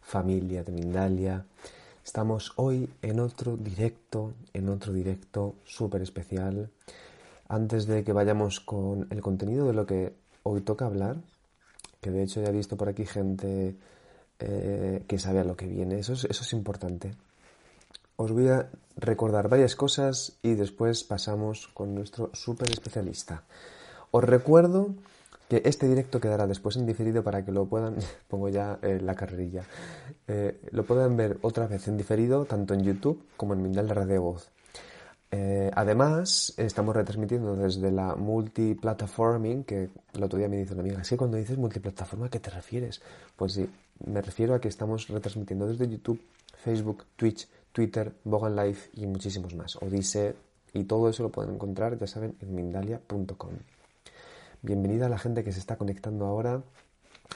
Familia de Mindalia. Estamos hoy en otro directo, en otro directo súper especial. Antes de que vayamos con el contenido de lo que hoy toca hablar, que de hecho ya he visto por aquí gente eh, que sabe a lo que viene, eso eso es importante. Os voy a recordar varias cosas y después pasamos con nuestro súper especialista. Os recuerdo que este directo quedará después en diferido para que lo puedan, pongo ya eh, la carrerilla, eh, lo puedan ver otra vez en diferido tanto en YouTube como en Mindal Radio Voz. Eh, además, estamos retransmitiendo desde la multiplatforming, que el otro día me dice una amiga, sí, cuando dices multiplataforma, ¿a qué te refieres? Pues sí, me refiero a que estamos retransmitiendo desde YouTube, Facebook, Twitch, Twitter, Bogan Live y muchísimos más. Odise y todo eso lo pueden encontrar, ya saben, en mindalia.com. Bienvenida a la gente que se está conectando ahora.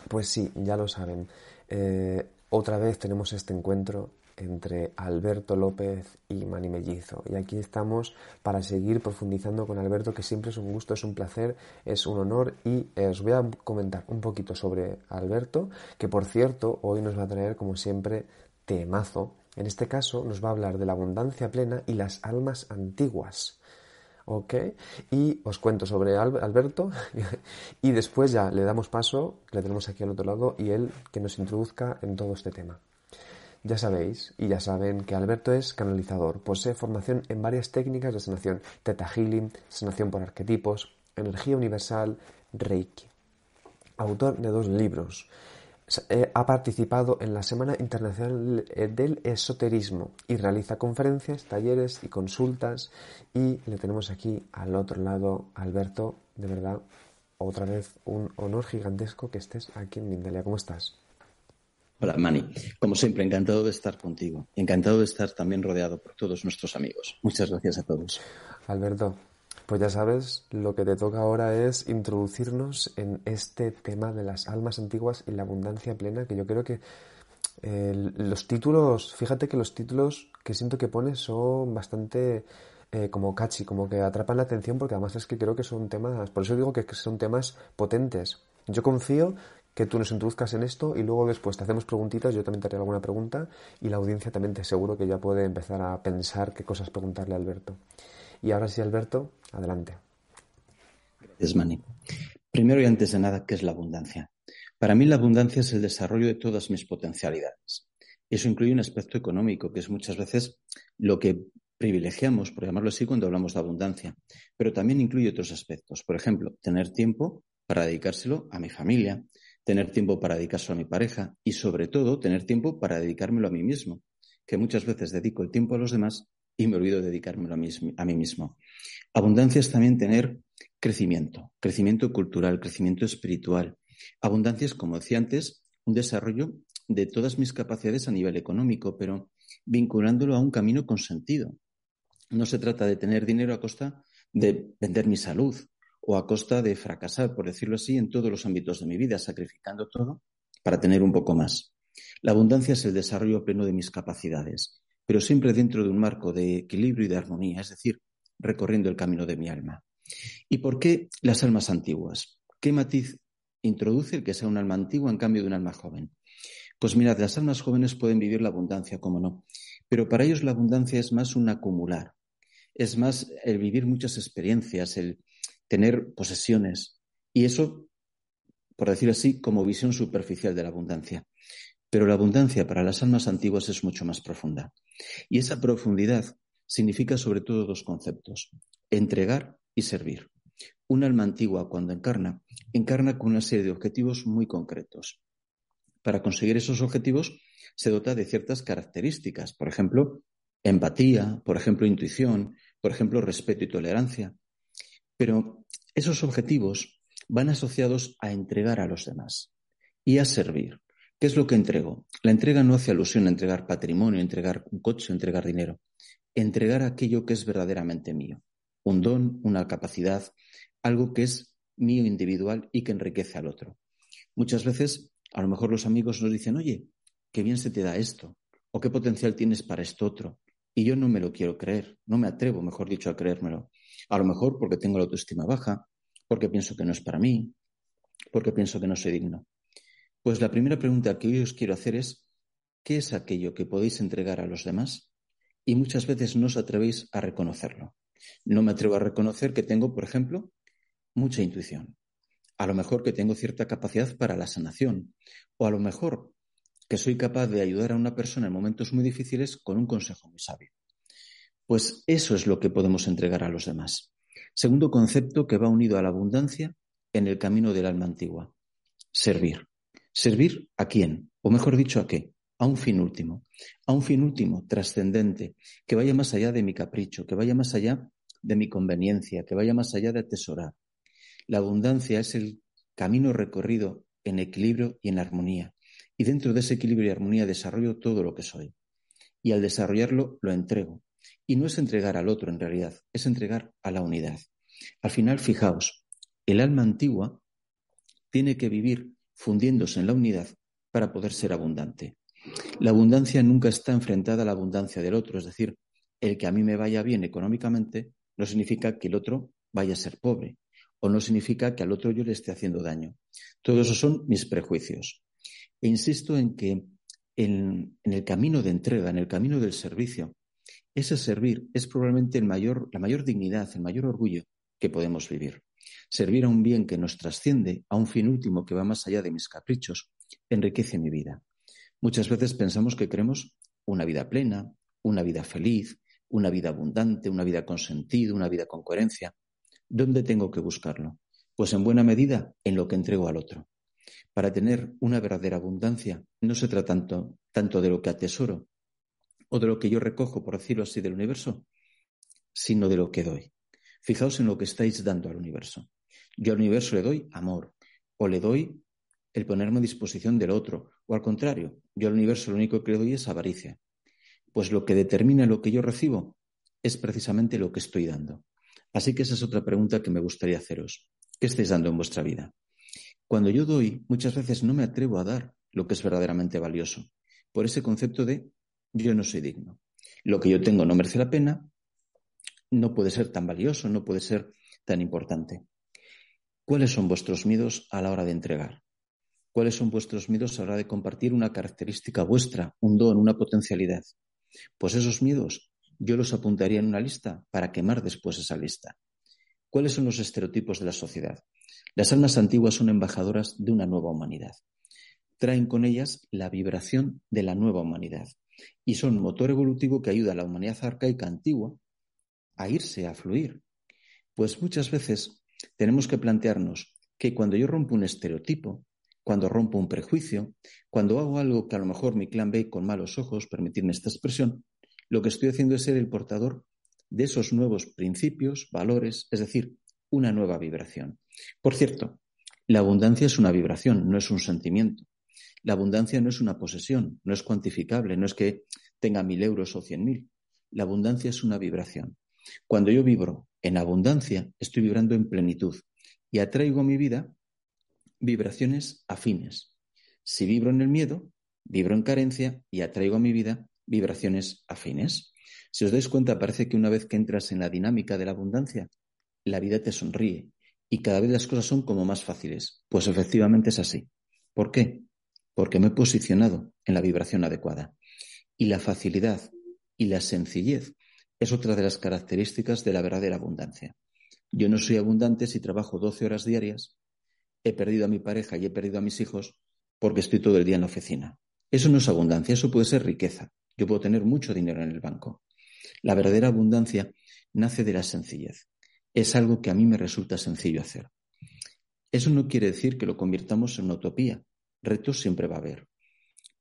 Pues sí, ya lo saben. Eh, otra vez tenemos este encuentro entre Alberto López y Mani Mellizo. Y aquí estamos para seguir profundizando con Alberto, que siempre es un gusto, es un placer, es un honor. Y eh, os voy a comentar un poquito sobre Alberto, que por cierto, hoy nos va a traer, como siempre, temazo. En este caso, nos va a hablar de la abundancia plena y las almas antiguas. ¿Ok? Y os cuento sobre Alberto y después ya le damos paso, le tenemos aquí al otro lado y él que nos introduzca en todo este tema. Ya sabéis y ya saben que Alberto es canalizador, posee formación en varias técnicas de sanación, Teta Healing, sanación por arquetipos, energía universal, Reiki. Autor de dos libros, eh, ha participado en la Semana Internacional del Esoterismo y realiza conferencias, talleres y consultas. Y le tenemos aquí al otro lado, Alberto, de verdad, otra vez un honor gigantesco que estés aquí en Mindalia. ¿Cómo estás? Hola, Mani. Como siempre, encantado de estar contigo. Encantado de estar también rodeado por todos nuestros amigos. Muchas gracias a todos. Alberto, pues ya sabes, lo que te toca ahora es introducirnos en este tema de las almas antiguas y la abundancia plena, que yo creo que eh, los títulos, fíjate que los títulos que siento que pones son bastante eh, como catchy, como que atrapan la atención, porque además es que creo que son temas, por eso digo que son temas potentes. Yo confío que tú nos introduzcas en esto y luego después te hacemos preguntitas, yo también te haré alguna pregunta y la audiencia también te aseguro que ya puede empezar a pensar qué cosas preguntarle a Alberto. Y ahora sí, Alberto, adelante. Gracias, Mani. Primero y antes de nada, ¿qué es la abundancia? Para mí la abundancia es el desarrollo de todas mis potencialidades. Eso incluye un aspecto económico, que es muchas veces lo que privilegiamos, por llamarlo así, cuando hablamos de abundancia. Pero también incluye otros aspectos. Por ejemplo, tener tiempo para dedicárselo a mi familia, tener tiempo para dedicárselo a mi pareja y, sobre todo, tener tiempo para dedicármelo a mí mismo, que muchas veces dedico el tiempo a los demás y me olvido de dedicármelo a mí, mismo. Abundancia es también tener crecimiento, crecimiento cultural, crecimiento espiritual. Abundancia es, como decía antes, un desarrollo de todas mis capacidades a nivel económico, pero vinculándolo a un camino con sentido. No se trata de tener dinero a costa de vender mi salud o a costa de fracasar, por decirlo así, en todos los ámbitos de mi vida, sacrificando todo para tener un poco más. La abundancia es el desarrollo pleno de mis capacidades pero siempre dentro de un marco de equilibrio y de armonía, es decir, recorriendo el camino de mi alma. ¿Y por qué las almas antiguas? ¿Qué matiz introduce el que sea un alma antigua en cambio de un alma joven? Pues mirad, las almas jóvenes pueden vivir la abundancia, como no, pero para ellos la abundancia es más un acumular, es más el vivir muchas experiencias, el tener posesiones, y eso, por decir así, como visión superficial de la abundancia. Pero la abundancia para las almas antiguas es mucho más profunda. Y esa profundidad significa sobre todo dos conceptos, entregar y servir. Un alma antigua cuando encarna, encarna con una serie de objetivos muy concretos. para conseguir esos objetivos se dota de ciertas características, por ejemplo, empatía, por ejemplo, intuición, por ejemplo, respeto y tolerancia. Pero esos objetivos van asociados a entregar a los demás y a servir. ¿Qué es lo que entrego? La entrega no hace alusión a entregar patrimonio, entregar un coche, entregar dinero. Entregar aquello que es verdaderamente mío. Un don, una capacidad, algo que es mío individual y que enriquece al otro. Muchas veces, a lo mejor los amigos nos dicen, oye, qué bien se te da esto, o qué potencial tienes para esto otro. Y yo no me lo quiero creer, no me atrevo, mejor dicho, a creérmelo. A lo mejor porque tengo la autoestima baja, porque pienso que no es para mí, porque pienso que no soy digno. Pues la primera pregunta que hoy os quiero hacer es, ¿qué es aquello que podéis entregar a los demás? Y muchas veces no os atrevéis a reconocerlo. No me atrevo a reconocer que tengo, por ejemplo, mucha intuición. A lo mejor que tengo cierta capacidad para la sanación. O a lo mejor que soy capaz de ayudar a una persona en momentos muy difíciles con un consejo muy sabio. Pues eso es lo que podemos entregar a los demás. Segundo concepto que va unido a la abundancia en el camino del alma antigua. Servir. ¿Servir a quién? O mejor dicho, ¿a qué? A un fin último. A un fin último, trascendente, que vaya más allá de mi capricho, que vaya más allá de mi conveniencia, que vaya más allá de atesorar. La abundancia es el camino recorrido en equilibrio y en armonía. Y dentro de ese equilibrio y armonía desarrollo todo lo que soy. Y al desarrollarlo lo entrego. Y no es entregar al otro en realidad, es entregar a la unidad. Al final, fijaos, el alma antigua tiene que vivir fundiéndose en la unidad para poder ser abundante. La abundancia nunca está enfrentada a la abundancia del otro, es decir, el que a mí me vaya bien económicamente no significa que el otro vaya a ser pobre o no significa que al otro yo le esté haciendo daño. Todo eso son mis prejuicios. E insisto en que en, el camino de entrega, en el camino del servicio, ese servir es probablemente la mayor dignidad, el mayor orgullo que podemos vivir. Servir a un bien que nos trasciende, a un fin último que va más allá de mis caprichos, enriquece mi vida. Muchas veces pensamos que queremos una vida plena, una vida feliz, una vida abundante, una vida con sentido, una vida con coherencia. ¿Dónde tengo que buscarlo? Pues en buena medida en lo que entrego al otro. Para tener una verdadera abundancia no se trata tanto, tanto de lo que atesoro o de lo que yo recojo, por decirlo así, del universo, sino de lo que doy. Fijaos en lo que estáis dando al universo. Yo al universo le doy amor o le doy el ponerme a disposición del otro o al contrario, yo al universo lo único que le doy es avaricia. Pues lo que determina lo que yo recibo es precisamente lo que estoy dando. Así que esa es otra pregunta que me gustaría haceros. ¿Qué estáis dando en vuestra vida? Cuando yo doy, muchas veces no me atrevo a dar lo que es verdaderamente valioso, por ese concepto de yo no soy digno. Lo que yo tengo no merece la pena, no puede ser tan valioso, no puede ser tan importante. ¿Cuáles son vuestros miedos a la hora de entregar? ¿Cuáles son vuestros miedos a la hora de compartir una característica vuestra, un don, una potencialidad? Pues esos miedos yo los apuntaría en una lista para quemar después esa lista. ¿Cuáles son los estereotipos de la sociedad? Las almas antiguas son embajadoras de una nueva humanidad. Traen con ellas la vibración de la nueva humanidad y son motor evolutivo que ayuda a la humanidad arcaica antigua a irse, a fluir. Pues muchas veces tenemos que plantearnos que cuando yo rompo un estereotipo, cuando rompo un prejuicio, cuando hago algo que a lo mejor mi clan ve con malos ojos, permitirme esta expresión, lo que estoy haciendo es ser el portador de esos nuevos principios, valores, es decir, una nueva vibración. Por cierto, la abundancia es una vibración, no es un sentimiento. La abundancia no es una posesión, no es cuantificable, no es que tenga mil euros o cien mil. La abundancia es una vibración. Cuando yo vibro en abundancia, estoy vibrando en plenitud y atraigo a mi vida vibraciones afines. Si vibro en el miedo, vibro en carencia y atraigo a mi vida vibraciones afines. Si os dais cuenta, parece que una vez que entras en la dinámica de la abundancia, la vida te sonríe y cada vez las cosas son como más fáciles. Pues efectivamente es así. ¿Por qué? Porque me he posicionado en la vibración adecuada. Y la facilidad y la sencillez es otra de las características de la verdadera abundancia. Yo no soy abundante si trabajo 12 horas diarias, he perdido a mi pareja y he perdido a mis hijos porque estoy todo el día en la oficina. Eso no es abundancia, eso puede ser riqueza. Yo puedo tener mucho dinero en el banco. La verdadera abundancia nace de la sencillez. Es algo que a mí me resulta sencillo hacer. Eso no quiere decir que lo convirtamos en una utopía. Retos siempre va a haber.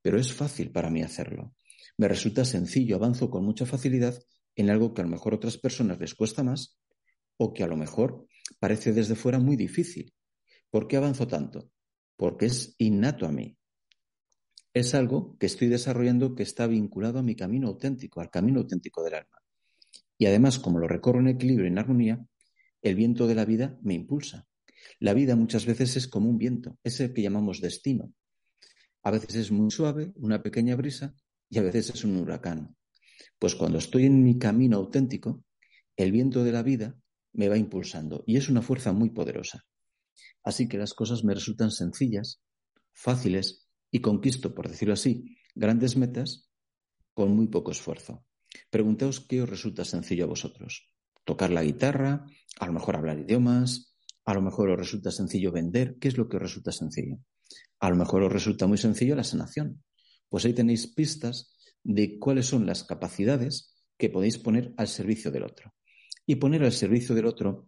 pero es fácil para mí hacerlo. Me resulta sencillo, avanzo con mucha facilidad en algo que a lo mejor a otras personas les cuesta más o que a lo mejor parece desde fuera muy difícil. ¿Por qué avanzo tanto? Porque es innato a mí. Es algo que estoy desarrollando que está vinculado a mi camino auténtico, al camino auténtico del alma. Y además, como lo recorro en equilibrio y en armonía, el viento de la vida me impulsa. La vida muchas veces es como un viento, es el que llamamos destino. A veces es muy suave, una pequeña brisa, y a veces es un huracán. Pues cuando estoy en mi camino auténtico, el viento de la vida me va impulsando y es una fuerza muy poderosa. Así que las cosas me resultan sencillas, fáciles y conquisto, por decirlo así, grandes metas con muy poco esfuerzo. Preguntaos qué os resulta sencillo a vosotros. Tocar la guitarra, a lo mejor hablar idiomas, a lo mejor os resulta sencillo vender. ¿Qué es lo que os resulta sencillo? A lo mejor os resulta muy sencillo la sanación. Pues ahí tenéis pistas de cuáles son las capacidades que podéis poner al servicio del otro. Y poner al servicio del otro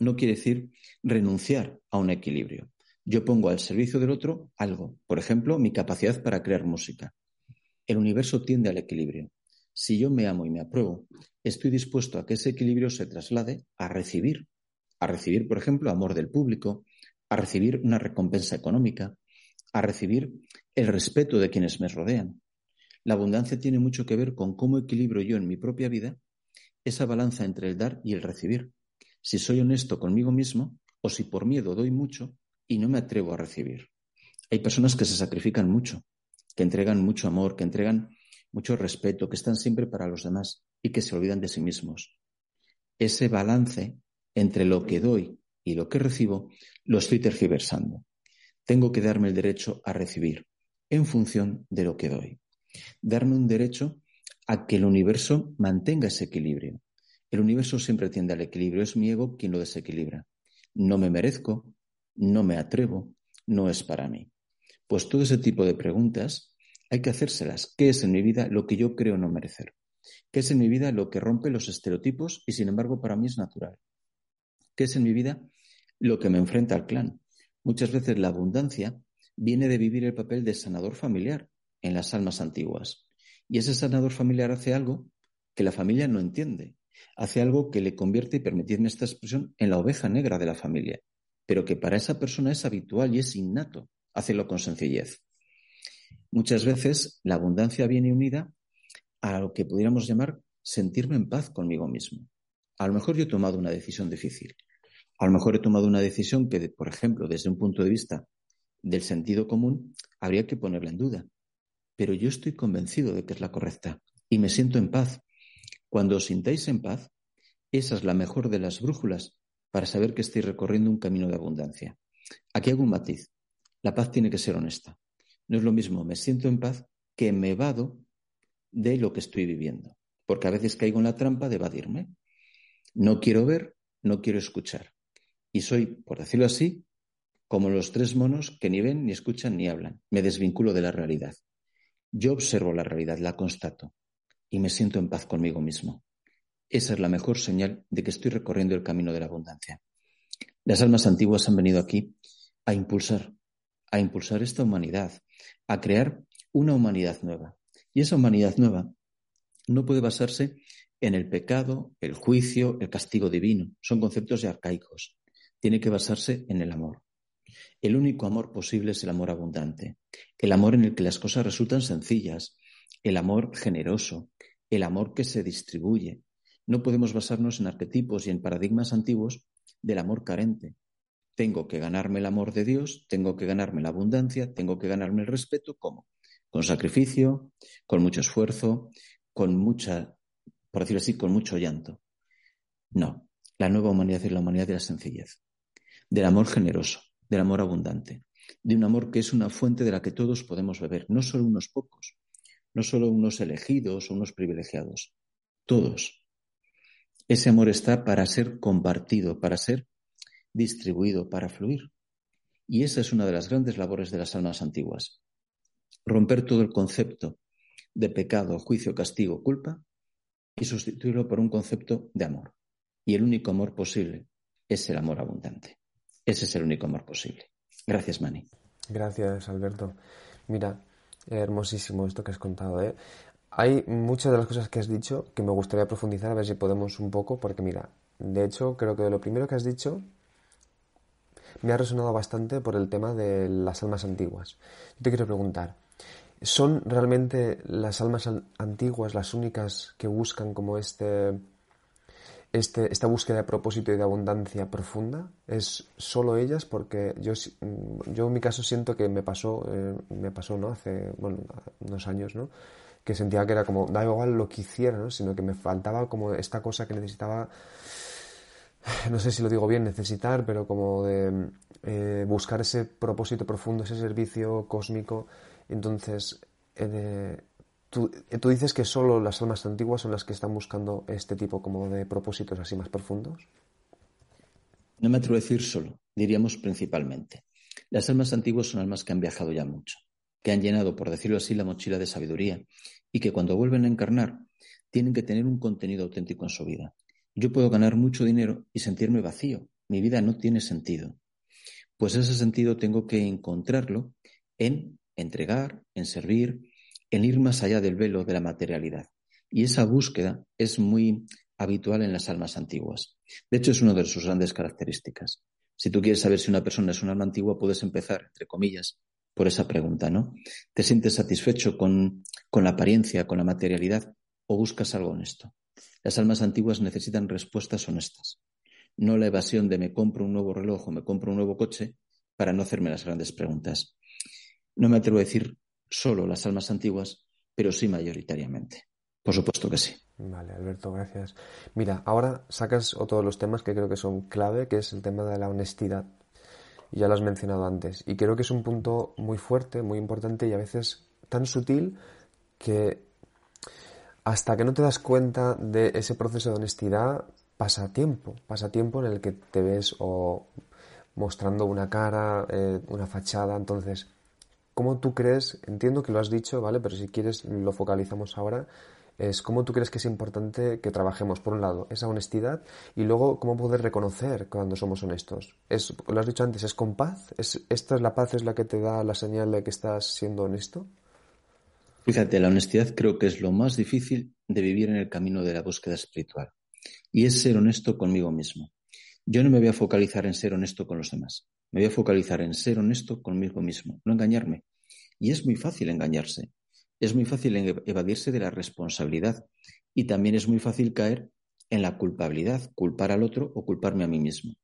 no quiere decir renunciar a un equilibrio. Yo pongo al servicio del otro algo, por ejemplo, mi capacidad para crear música. El universo tiende al equilibrio. Si yo me amo y me apruebo, estoy dispuesto a que ese equilibrio se traslade a recibir. A recibir, por ejemplo, amor del público, a recibir una recompensa económica, a recibir el respeto de quienes me rodean. La abundancia tiene mucho que ver con cómo equilibro yo en mi propia vida esa balanza entre el dar y el recibir. Si soy honesto conmigo mismo o si por miedo doy mucho y no me atrevo a recibir. Hay personas que se sacrifican mucho, que entregan mucho amor, que entregan mucho respeto, que están siempre para los demás y que se olvidan de sí mismos. Ese balance entre lo que doy y lo que recibo lo estoy tergiversando. Tengo que darme el derecho a recibir en función de lo que doy. Darme un derecho a que el universo mantenga ese equilibrio. El universo siempre tiende al equilibrio, es mi ego quien lo desequilibra. No me merezco, no me atrevo, no es para mí. Pues todo ese tipo de preguntas hay que hacérselas. ¿Qué es en mi vida lo que yo creo no merecer? ¿Qué es en mi vida lo que rompe los estereotipos y sin embargo para mí es natural? ¿Qué es en mi vida lo que me enfrenta al clan? Muchas veces la abundancia viene de vivir el papel de sanador familiar en las almas antiguas. Y ese sanador familiar hace algo que la familia no entiende. Hace algo que le convierte, y permitidme esta expresión, en la oveja negra de la familia. Pero que para esa persona es habitual y es innato. Hacerlo con sencillez. Muchas veces la abundancia viene unida a lo que pudiéramos llamar sentirme en paz conmigo mismo. A lo mejor yo he tomado una decisión difícil. A lo mejor he tomado una decisión que, por ejemplo, desde un punto de vista del sentido común, habría que ponerla en duda. Pero yo estoy convencido de que es la correcta y me siento en paz. Cuando os sintáis en paz, esa es la mejor de las brújulas para saber que estáis recorriendo un camino de abundancia. Aquí hago un matiz. La paz tiene que ser honesta. No es lo mismo, me siento en paz que me evado de lo que estoy viviendo, porque a veces caigo en la trampa de evadirme. No quiero ver, no quiero escuchar. Y soy, por decirlo así, como los tres monos que ni ven, ni escuchan, ni hablan. Me desvinculo de la realidad. Yo observo la realidad, la constato y me siento en paz conmigo mismo. Esa es la mejor señal de que estoy recorriendo el camino de la abundancia. Las almas antiguas han venido aquí a impulsar, a impulsar esta humanidad, a crear una humanidad nueva. Y esa humanidad nueva no puede basarse en el pecado, el juicio, el castigo divino. Son conceptos arcaicos. Tiene que basarse en el amor. El único amor posible es el amor abundante, el amor en el que las cosas resultan sencillas, el amor generoso, el amor que se distribuye. No podemos basarnos en arquetipos y en paradigmas antiguos del amor carente, tengo que ganarme el amor de Dios, tengo que ganarme la abundancia, tengo que ganarme el respeto. ¿Cómo? Con sacrificio, con mucho esfuerzo, con mucha, por decirlo así, con mucho llanto. No, la nueva humanidad es la humanidad de la sencillez, del amor generoso, del amor abundante, de un amor que es una fuente de la que todos podemos beber, no solo unos pocos, no solo unos elegidos o unos privilegiados, todos. Ese amor está para ser compartido, para ser distribuido para fluir. Y esa es una de las grandes labores de las almas antiguas. Romper todo el concepto de pecado, juicio, castigo, culpa y sustituirlo por un concepto de amor. Y el único amor posible es el amor abundante. Ese es el único amor posible. Gracias, Mani. Gracias, Alberto. Mira, Hermosísimo esto que has contado, ¿eh? Hay muchas de las cosas que has dicho que me gustaría profundizar a ver si podemos un poco, porque mira, de hecho creo que lo primero que has dicho me ha resonado bastante por el tema de las almas antiguas. Yo te quiero preguntar, ¿son realmente las almas antiguas las únicas que buscan como este este, esta búsqueda de propósito y de abundancia profunda es solo ellas porque yo, yo en mi caso siento que me pasó, eh, me pasó ¿no? hace bueno, unos años, ¿no? que sentía que era como, da igual lo que hiciera, ¿no? sino que me faltaba como esta cosa que necesitaba, no sé si lo digo bien, necesitar, pero como de eh, buscar ese propósito profundo, ese servicio cósmico. Entonces, eh, ¿Tú, dices que solo las almas antiguas son las que están buscando este tipo como de propósitos así más profundos? No me atrevo a decir solo, diríamos principalmente. Las almas antiguas son almas que han viajado ya mucho, que han llenado, por decirlo así, la mochila de sabiduría y que cuando vuelven a encarnar tienen que tener un contenido auténtico en su vida. Yo puedo ganar mucho dinero y sentirme vacío. Mi vida no tiene sentido. Pues ese sentido tengo que encontrarlo en entregar, en servir, en ir más allá del velo de la materialidad. Y esa búsqueda es muy habitual en las almas antiguas. De hecho, es una de sus grandes características. Si tú quieres saber si una persona es una alma antigua, puedes empezar, entre comillas, por esa pregunta, ¿no? ¿Te sientes satisfecho con, con la apariencia, con la materialidad, o buscas algo honesto? Las almas antiguas necesitan respuestas honestas, no la evasión de me compro un nuevo reloj o me compro un nuevo coche para no hacerme las grandes preguntas. No me atrevo a decir solo las almas antiguas, pero sí mayoritariamente. Por supuesto que sí. Vale, Alberto, gracias. Mira, ahora sacas otro de los temas que creo que son clave, que es el tema de la honestidad. Ya lo has mencionado antes. Y creo que es un punto muy fuerte, muy importante y a veces tan sutil que hasta que no te das cuenta de ese proceso de honestidad, pasa tiempo. Pasa tiempo en el que te ves o mostrando una cara, eh, una fachada. Entonces, ¿Cómo tú crees, entiendo que lo has dicho, ¿vale? Pero si quieres lo focalizamos ahora, es cómo tú crees que es importante que trabajemos, por un lado, esa honestidad y luego cómo poder reconocer cuando somos honestos. Es, lo has dicho antes, ¿es con paz? ¿Es, ¿Esta es la paz es la que te da la señal de que estás siendo honesto? Fíjate, la honestidad creo que es lo más difícil de vivir en el camino de la búsqueda espiritual. Y es ser honesto conmigo mismo. Yo no me voy a focalizar en ser honesto con los demás. Me voy a focalizar en ser honesto conmigo mismo, no engañarme. Y es muy fácil engañarse. Es muy fácil evadirse de la responsabilidad. Y también es muy fácil caer en la culpabilidad, culpar al otro o culparme a mí mismo.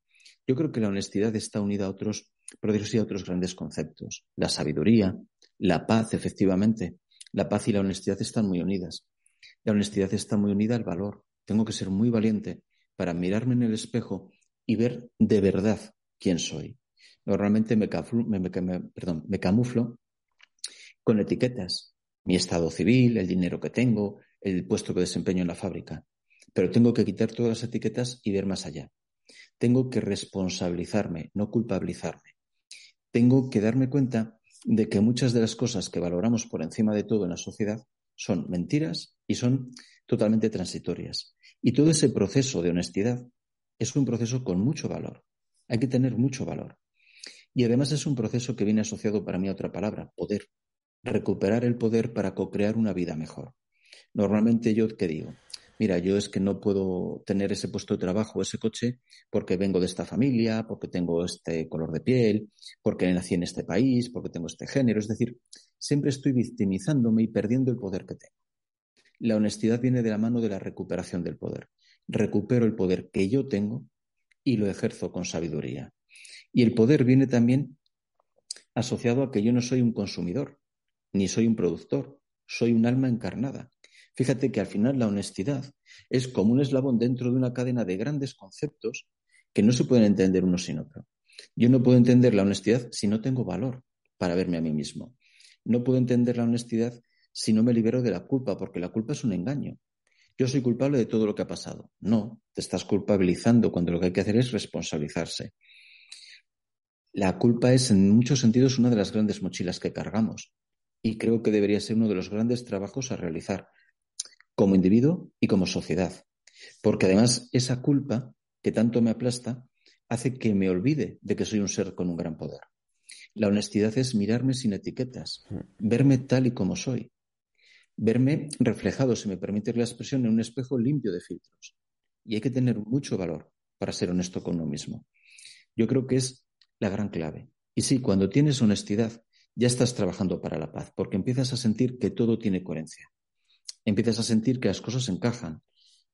Yo creo que la honestidad está unida a otros, por decirlo a otros grandes conceptos. La sabiduría, la paz, efectivamente. La paz y la honestidad están muy unidas. La honestidad está muy unida al valor. Tengo que ser muy valiente para mirarme en el espejo y ver de verdad quién soy. Normalmente me, camuflo con etiquetas, mi estado civil, el dinero que tengo, el puesto que desempeño en la fábrica. Pero tengo que quitar todas las etiquetas y ver más allá. Tengo que responsabilizarme, no culpabilizarme. Tengo que darme cuenta de que muchas de las cosas que valoramos por encima de todo en la sociedad son mentiras y son totalmente transitorias. Y todo ese proceso de honestidad es un proceso con mucho valor. Hay que tener mucho valor. Y además es un proceso que viene asociado para mí a otra palabra, poder. Recuperar el poder para co-crear una vida mejor. Normalmente yo, ¿qué digo? Mira, yo es que no puedo tener ese puesto de trabajo, ese coche, porque vengo de esta familia, porque tengo este color de piel, porque nací en este país, porque tengo este género. Es decir, siempre estoy victimizándome y perdiendo el poder que tengo. La honestidad viene de la mano de la recuperación del poder. Recupero el poder que yo tengo y lo ejerzo con sabiduría. Y el poder viene también asociado a que yo no soy un consumidor, ni soy un productor, soy un alma encarnada. Fíjate que al final la honestidad es como un eslabón dentro de una cadena de grandes conceptos que no se pueden entender uno sin otro. Yo no puedo entender la honestidad si no tengo valor para verme a mí mismo. No puedo entender la honestidad si no me libero de la culpa, porque la culpa es un engaño. Yo soy culpable de todo lo que ha pasado. No, te estás culpabilizando cuando lo que hay que hacer es responsabilizarse. La culpa es en muchos sentidos una de las grandes mochilas que cargamos y creo que debería ser uno de los grandes trabajos a realizar como individuo y como sociedad. Porque además esa culpa que tanto me aplasta hace que me olvide de que soy un ser con un gran poder. La honestidad es mirarme sin etiquetas, mm. verme tal y como soy, verme reflejado, si me permite la expresión, en un espejo limpio de filtros. Y hay que tener mucho valor para ser honesto con uno mismo. Yo creo que es la gran clave. Y sí, cuando tienes honestidad, ya estás trabajando para la paz, porque empiezas a sentir que todo tiene coherencia. Empiezas a sentir que las cosas encajan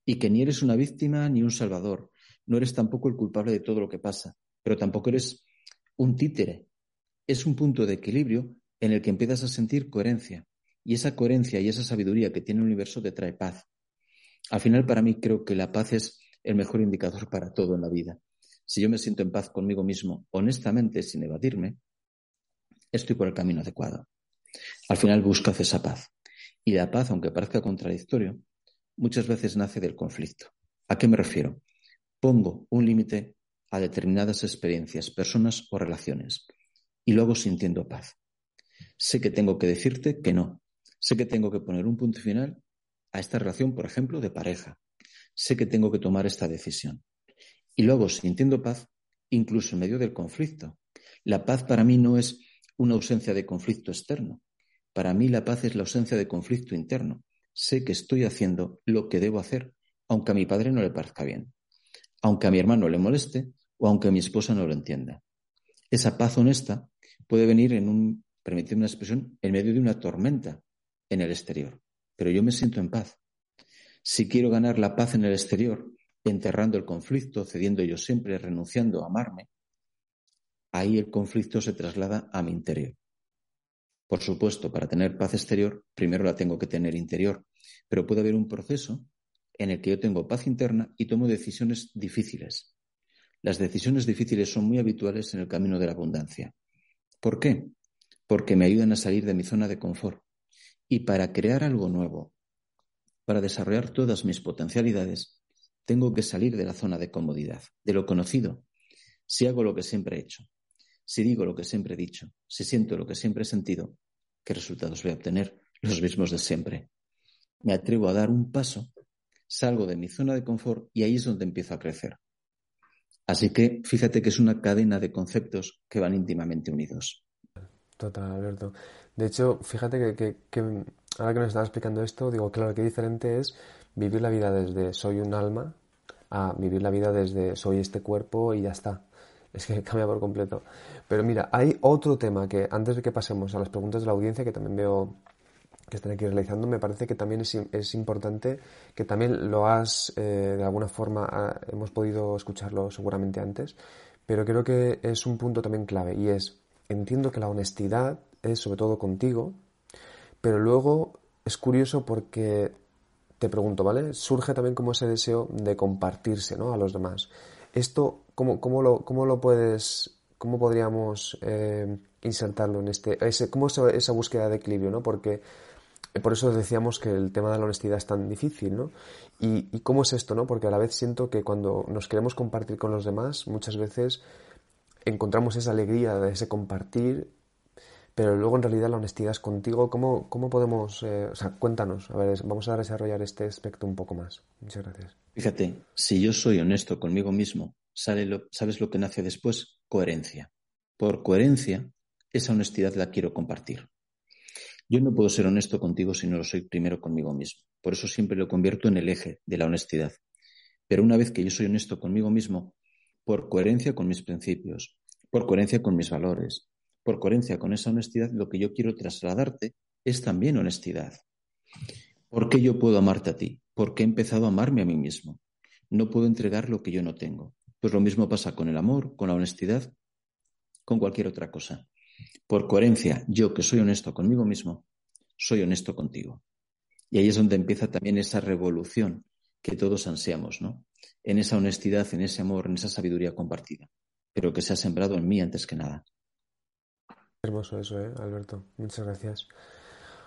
y que ni eres una víctima ni un salvador. No eres tampoco el culpable de todo lo que pasa, pero tampoco eres un títere. Es un punto de equilibrio en el que empiezas a sentir coherencia. Y esa coherencia y esa sabiduría que tiene el universo te trae paz. Al final, para mí, creo que la paz es el mejor indicador para todo en la vida. Si yo me siento en paz conmigo mismo, honestamente, sin evadirme, estoy por el camino adecuado. Al final buscas esa paz. Y la paz, aunque parezca contradictorio, muchas veces nace del conflicto. ¿A qué me refiero? Pongo un límite a determinadas experiencias, personas o relaciones y luego sintiendo paz. Sé que tengo que decirte que no. Sé que tengo que poner un punto final a esta relación, por ejemplo, de pareja. Sé que tengo que tomar esta decisión. Y luego, sintiendo paz, incluso en medio del conflicto. La paz para mí no es una ausencia de conflicto externo. Para mí la paz es la ausencia de conflicto interno. Sé que estoy haciendo lo que debo hacer, aunque a mi padre no le parezca bien, aunque a mi hermano le moleste o aunque a mi esposa no lo entienda. Esa paz honesta puede venir en un, permitidme una expresión, en medio de una tormenta en el exterior. Pero yo me siento en paz. Si quiero ganar la paz en el exterior, enterrando el conflicto, cediendo yo siempre, renunciando a amarme, ahí el conflicto se traslada a mi interior. Por supuesto, para tener paz exterior, primero la tengo que tener interior, pero puede haber un proceso en el que yo tengo paz interna y tomo decisiones difíciles. Las decisiones difíciles son muy habituales en el camino de la abundancia. ¿Por qué? Porque me ayudan a salir de mi zona de confort. Y para crear algo nuevo, para desarrollar todas mis potencialidades, tengo que salir de la zona de comodidad, de lo conocido. Si hago lo que siempre he hecho, si digo lo que siempre he dicho, si siento lo que siempre he sentido, ¿qué resultados voy a obtener? Los mismos de siempre. Me atrevo a dar un paso, salgo de mi zona de confort y ahí es donde empiezo a crecer. Así que fíjate que es una cadena de conceptos que van íntimamente unidos. Total, Alberto. De hecho, fíjate que, ahora que nos estás explicando esto, digo, claro, qué diferente es vivir la vida desde soy un alma a vivir la vida desde soy este cuerpo y ya está es que cambia por completo. Pero mira, hay otro tema que antes de que pasemos a las preguntas de la audiencia, que también veo que están aquí realizando, me parece que también es, importante, que también lo has, eh, de alguna forma, ah, hemos podido escucharlo seguramente antes, pero creo que es un punto también clave y es, entiendo que la honestidad es sobre todo contigo, pero luego es curioso porque te pregunto, ¿vale? Surge también como ese deseo de compartirse, ¿no? A los demás. Esto, ¿cómo, cómo, lo, cómo lo puedes, cómo podríamos eh, insertarlo en este, ese, cómo es esa búsqueda de equilibrio, ¿no? Porque eh, por eso decíamos que el tema de la honestidad es tan difícil, ¿no? Y, y, cómo es esto, ¿no? Porque a la vez siento que cuando nos queremos compartir con los demás, muchas veces encontramos esa alegría de ese compartir, pero luego en realidad la honestidad es contigo. ¿Cómo, cómo podemos, eh, o sea, cuéntanos, a ver, vamos a desarrollar este aspecto un poco más. Muchas gracias. Fíjate, si yo soy honesto conmigo mismo, ¿sabes lo que nace después? Coherencia. Por coherencia, esa honestidad la quiero compartir. Yo no puedo ser honesto contigo si no lo soy primero conmigo mismo. Por eso siempre lo convierto en el eje de la honestidad. Pero una vez que yo soy honesto conmigo mismo, por coherencia con mis principios, por coherencia con mis valores, por coherencia con esa honestidad, lo que yo quiero trasladarte es también honestidad. ¿Por qué yo puedo amarte a ti? Porque he empezado a amarme a mí mismo. No puedo entregar lo que yo no tengo. Pues lo mismo pasa con el amor, con la honestidad, con cualquier otra cosa. Por coherencia, yo que soy honesto conmigo mismo, soy honesto contigo. Y ahí es donde empieza también esa revolución que todos ansiamos, ¿no? En esa honestidad, en ese amor, en esa sabiduría compartida, pero que se ha sembrado en mí antes que nada. Hermoso eso, ¿eh, Alberto? Muchas gracias.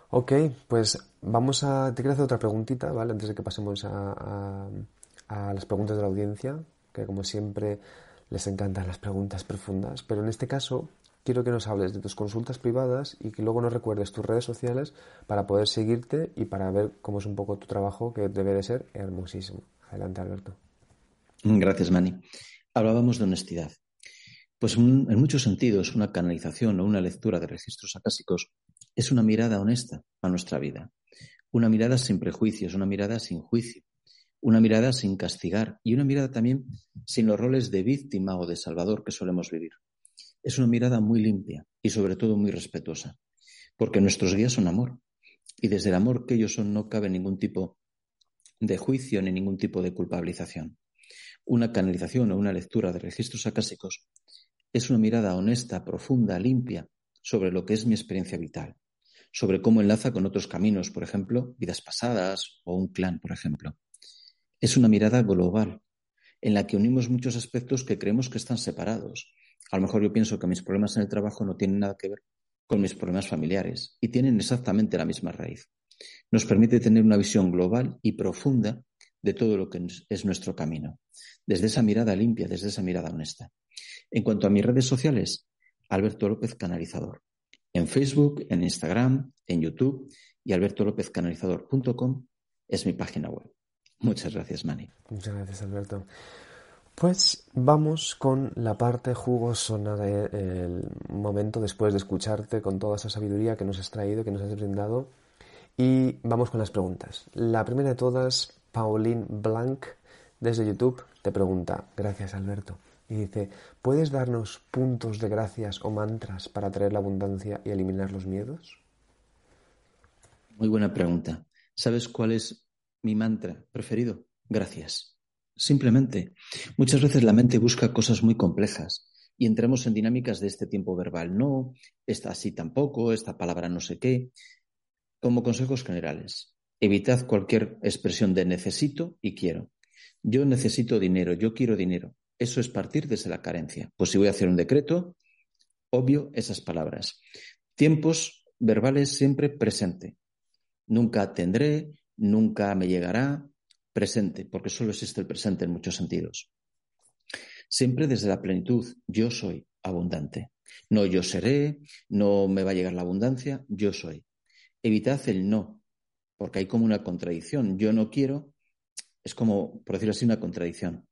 Ok, pues vamos a... Te quiero hacer otra preguntita, ¿vale? Antes de que pasemos a, a, las preguntas de la audiencia, que como siempre les encantan las preguntas profundas, pero en este caso quiero que nos hables de tus consultas privadas y que luego nos recuerdes tus redes sociales para poder seguirte y para ver cómo es un poco tu trabajo, que debe de ser hermosísimo. Adelante, Alberto. Gracias, Mani. Hablábamos de honestidad. Pues en muchos sentidos, una canalización o una lectura de registros acásicos es una mirada honesta a nuestra vida, una mirada sin prejuicios, una mirada sin juicio, una mirada sin castigar y una mirada también sin los roles de víctima o de salvador que solemos vivir. Es una mirada muy limpia y sobre todo muy respetuosa, porque nuestros guías son amor y desde el amor que ellos son no cabe ningún tipo de juicio ni ningún tipo de culpabilización. Una canalización o una lectura de registros acásicos es una mirada honesta, profunda, limpia sobre lo que es mi experiencia vital, sobre cómo enlaza con otros caminos, por ejemplo, vidas pasadas o un clan, por ejemplo. Es una mirada global, en la que unimos muchos aspectos que creemos que están separados. A lo mejor yo pienso que mis problemas en el trabajo no tienen nada que ver con mis problemas familiares y tienen exactamente la misma raíz. Nos permite tener una visión global y profunda de todo lo que es nuestro camino, desde esa mirada limpia, desde esa mirada honesta. En cuanto a mis redes sociales, Alberto López Canalizador. En Facebook, en Instagram, en YouTube y albertolopezcanalizador.com es mi página web. Muchas gracias, Mani. Muchas gracias, Alberto. Pues vamos con la parte jugosona del momento después de escucharte con toda esa sabiduría que nos has traído, que nos has brindado. Y vamos con las preguntas. La primera de todas, Pauline Blanc, desde YouTube, te pregunta. Gracias, Alberto y dice, ¿puedes darnos puntos de gracias o mantras para atraer la abundancia y eliminar los miedos? Muy buena pregunta. ¿Sabes cuál es mi mantra preferido? Gracias. Simplemente. Muchas veces la mente busca cosas muy complejas y entramos en dinámicas de este tiempo verbal. No, esta así tampoco, esta palabra no sé qué. Como consejos generales, evitad cualquier expresión de necesito y quiero. Yo necesito dinero, yo quiero dinero. Eso es partir desde la carencia. Pues si voy a hacer un decreto, obvio esas palabras. Tiempos verbales siempre presente. Nunca tendré, nunca me llegará, presente, porque solo existe el presente en muchos sentidos. Siempre desde la plenitud, yo soy abundante. No yo seré, no me va a llegar la abundancia, yo soy. Evitad el no, porque hay como una contradicción. Yo no quiero, es como, por decirlo así, una contradicción.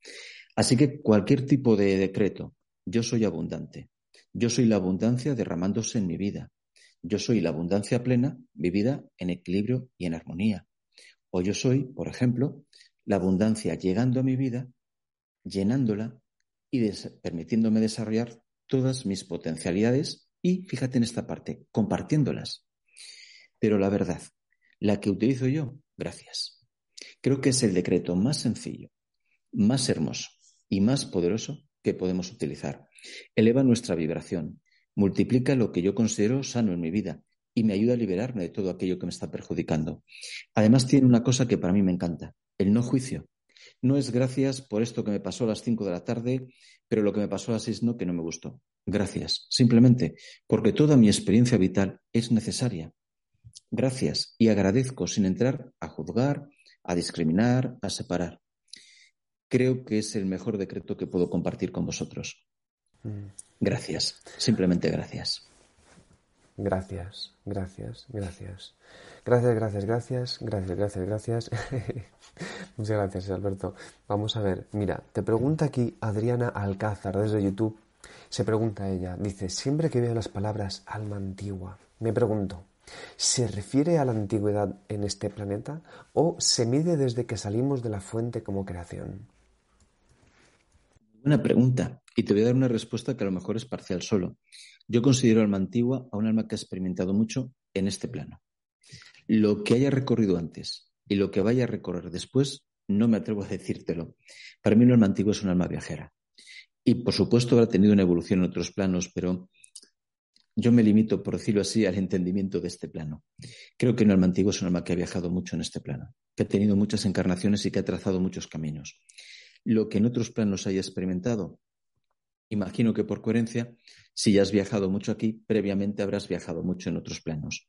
Así que cualquier tipo de decreto, yo soy abundante, yo soy la abundancia derramándose en mi vida, yo soy la abundancia plena vivida en equilibrio y en armonía. O yo soy, por ejemplo, la abundancia llegando a mi vida, llenándola y permitiéndome desarrollar todas mis potencialidades y, fíjate en esta parte, compartiéndolas. Pero la verdad, la que utilizo yo, gracias. Creo que es el decreto más sencillo, más hermoso, y más poderoso que podemos utilizar. Eleva nuestra vibración, multiplica lo que yo considero sano en mi vida y me ayuda a liberarme de todo aquello que me está perjudicando. Además tiene una cosa que para mí me encanta, el no juicio. No es gracias por esto que me pasó a las 5 de la tarde, pero lo que me pasó a las 6 no, que no me gustó. Gracias, simplemente porque toda mi experiencia vital es necesaria. Gracias y agradezco sin entrar a juzgar, a discriminar, a separar creo que es el mejor decreto que puedo compartir con vosotros. Mm. Gracias, simplemente gracias. Gracias, gracias, gracias. Gracias, gracias, gracias, gracias, gracias, gracias. Muchas gracias, Alberto. Vamos a ver, mira, te pregunta aquí Adriana Alcázar desde YouTube. Se pregunta ella, dice, siempre que veo las palabras alma antigua, me pregunto, ¿se refiere a la antigüedad en este planeta o se mide desde que salimos de la fuente como creación? Buena pregunta. Y te voy a dar una respuesta que a lo mejor es parcial solo. Yo considero alma antigua a un alma que ha experimentado mucho en este plano. Lo que haya recorrido antes y lo que vaya a recorrer después, no me atrevo a decírtelo. Para mí un alma antigua es un alma viajera. Y por supuesto habrá tenido una evolución en otros planos, pero yo me limito, por decirlo así, al entendimiento de este plano. Creo que un alma antigua es un alma que ha viajado mucho en este plano, que ha tenido muchas encarnaciones y que ha trazado muchos caminos lo que en otros planos haya experimentado. Imagino que por coherencia, si ya has viajado mucho aquí, previamente habrás viajado mucho en otros planos.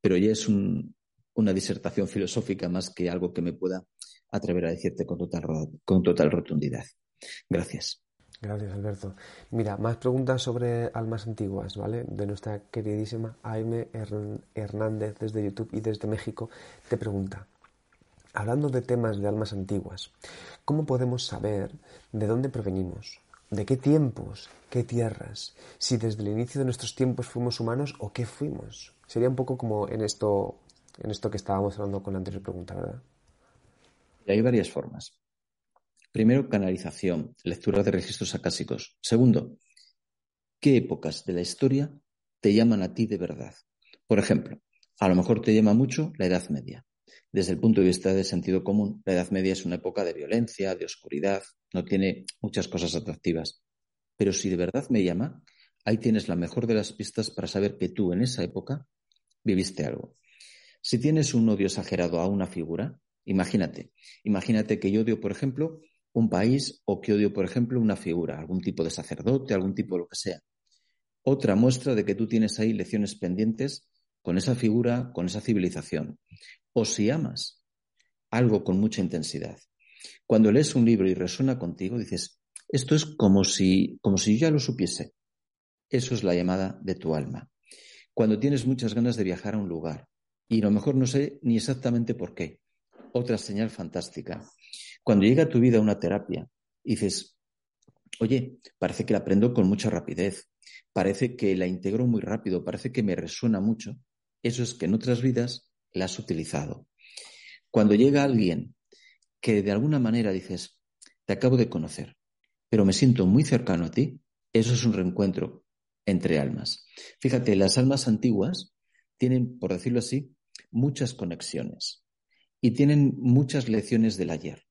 Pero ya es una disertación filosófica más que algo que me pueda atrever a decirte con total, con total rotundidad. Gracias. Gracias, Alberto. Mira, más preguntas sobre almas antiguas, ¿vale? De nuestra queridísima Aime Hernández desde YouTube y desde México te pregunta, Hablando de temas de almas antiguas, ¿cómo podemos saber de dónde provenimos? ¿De qué tiempos? ¿Qué tierras? Si desde el inicio de nuestros tiempos fuimos humanos o qué fuimos. Sería un poco como en esto, en esto que estábamos hablando con la anterior pregunta, ¿verdad? hay varias formas. Primero, canalización, lectura de registros acásicos. Segundo, ¿qué épocas de la historia te llaman a ti de verdad? Por ejemplo, a lo mejor te llama mucho la Edad Media. Desde el punto de vista de sentido común, la Edad Media es una época de violencia, de oscuridad, no tiene muchas cosas atractivas. Pero si de verdad me llama, ahí tienes la mejor de las pistas para saber que tú en esa época viviste algo. Si tienes un odio exagerado a una figura, imagínate, imagínate que yo odio, por ejemplo, un país o que odio, por ejemplo, una figura, algún tipo de sacerdote, algún tipo de lo que sea. Otra muestra de que tú tienes ahí lecciones pendientes con esa figura, con esa civilización. O si amas algo con mucha intensidad. Cuando lees un libro y resuena contigo, dices, esto es como si, como si yo ya lo supiese. Eso es la llamada de tu alma. Cuando tienes muchas ganas de viajar a un lugar y a lo mejor no sé ni exactamente por qué. Otra señal fantástica. Cuando llega a tu vida una terapia dices, oye, parece que la aprendo con mucha rapidez, parece que la integro muy rápido, parece que me resuena mucho, eso es que en otras vidas la has utilizado. Cuando llega alguien que de alguna manera dices, te acabo de conocer, pero me siento muy cercano a ti, eso es un reencuentro entre almas. Fíjate, las almas antiguas tienen, por decirlo así, muchas conexiones y tienen muchas lecciones del ayer.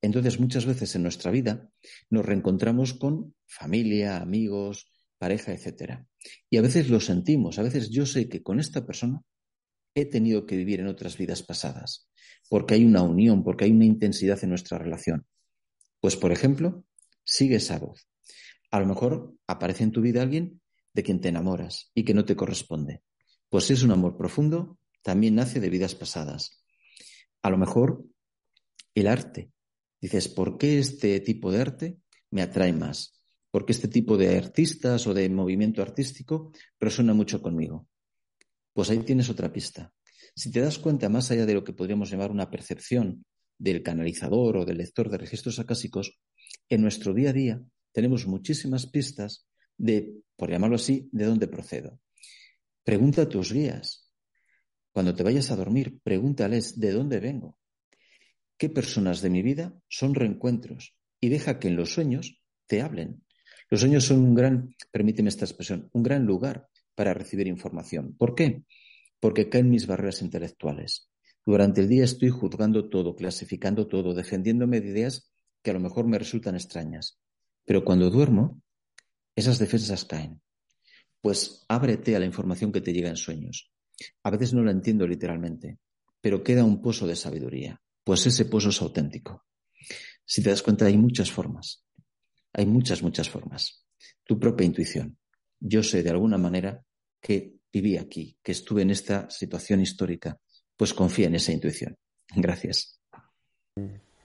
Entonces, muchas veces en nuestra vida nos reencontramos con familia, amigos, pareja, etc. Y a veces lo sentimos, a veces yo sé que con esta persona he tenido que vivir en otras vidas pasadas, porque hay una unión, porque hay una intensidad en nuestra relación. Pues, por ejemplo, sigue esa voz. A lo mejor aparece en tu vida alguien de quien te enamoras y que no te corresponde. Pues es un amor profundo, también nace de vidas pasadas. A lo mejor el arte. Dices, ¿por qué este tipo de arte me atrae más? ¿Por qué este tipo de artistas o de movimiento artístico resuena mucho conmigo? Pues ahí tienes otra pista. Si te das cuenta, más allá de lo que podríamos llamar una percepción del canalizador o del lector de registros acásicos, en nuestro día a día tenemos muchísimas pistas de, por llamarlo así, de dónde procedo. Pregunta a tus guías. Cuando te vayas a dormir, pregúntales de dónde vengo. ¿Qué personas de mi vida son reencuentros? Y deja que en los sueños te hablen. Los sueños son un gran, permíteme esta expresión, un gran lugar para recibir información. ¿Por qué? Porque caen mis barreras intelectuales. Durante el día estoy juzgando todo, clasificando todo, defendiéndome de ideas que a lo mejor me resultan extrañas. Pero cuando duermo, esas defensas caen. Pues ábrete a la información que te llega en sueños. A veces no la entiendo literalmente, pero queda un pozo de sabiduría, pues ese pozo es auténtico. Si te das cuenta, hay muchas formas. Hay muchas, muchas formas. Tu propia intuición. Yo sé de alguna manera que viví aquí, que estuve en esta situación histórica, pues confía en esa intuición. Gracias.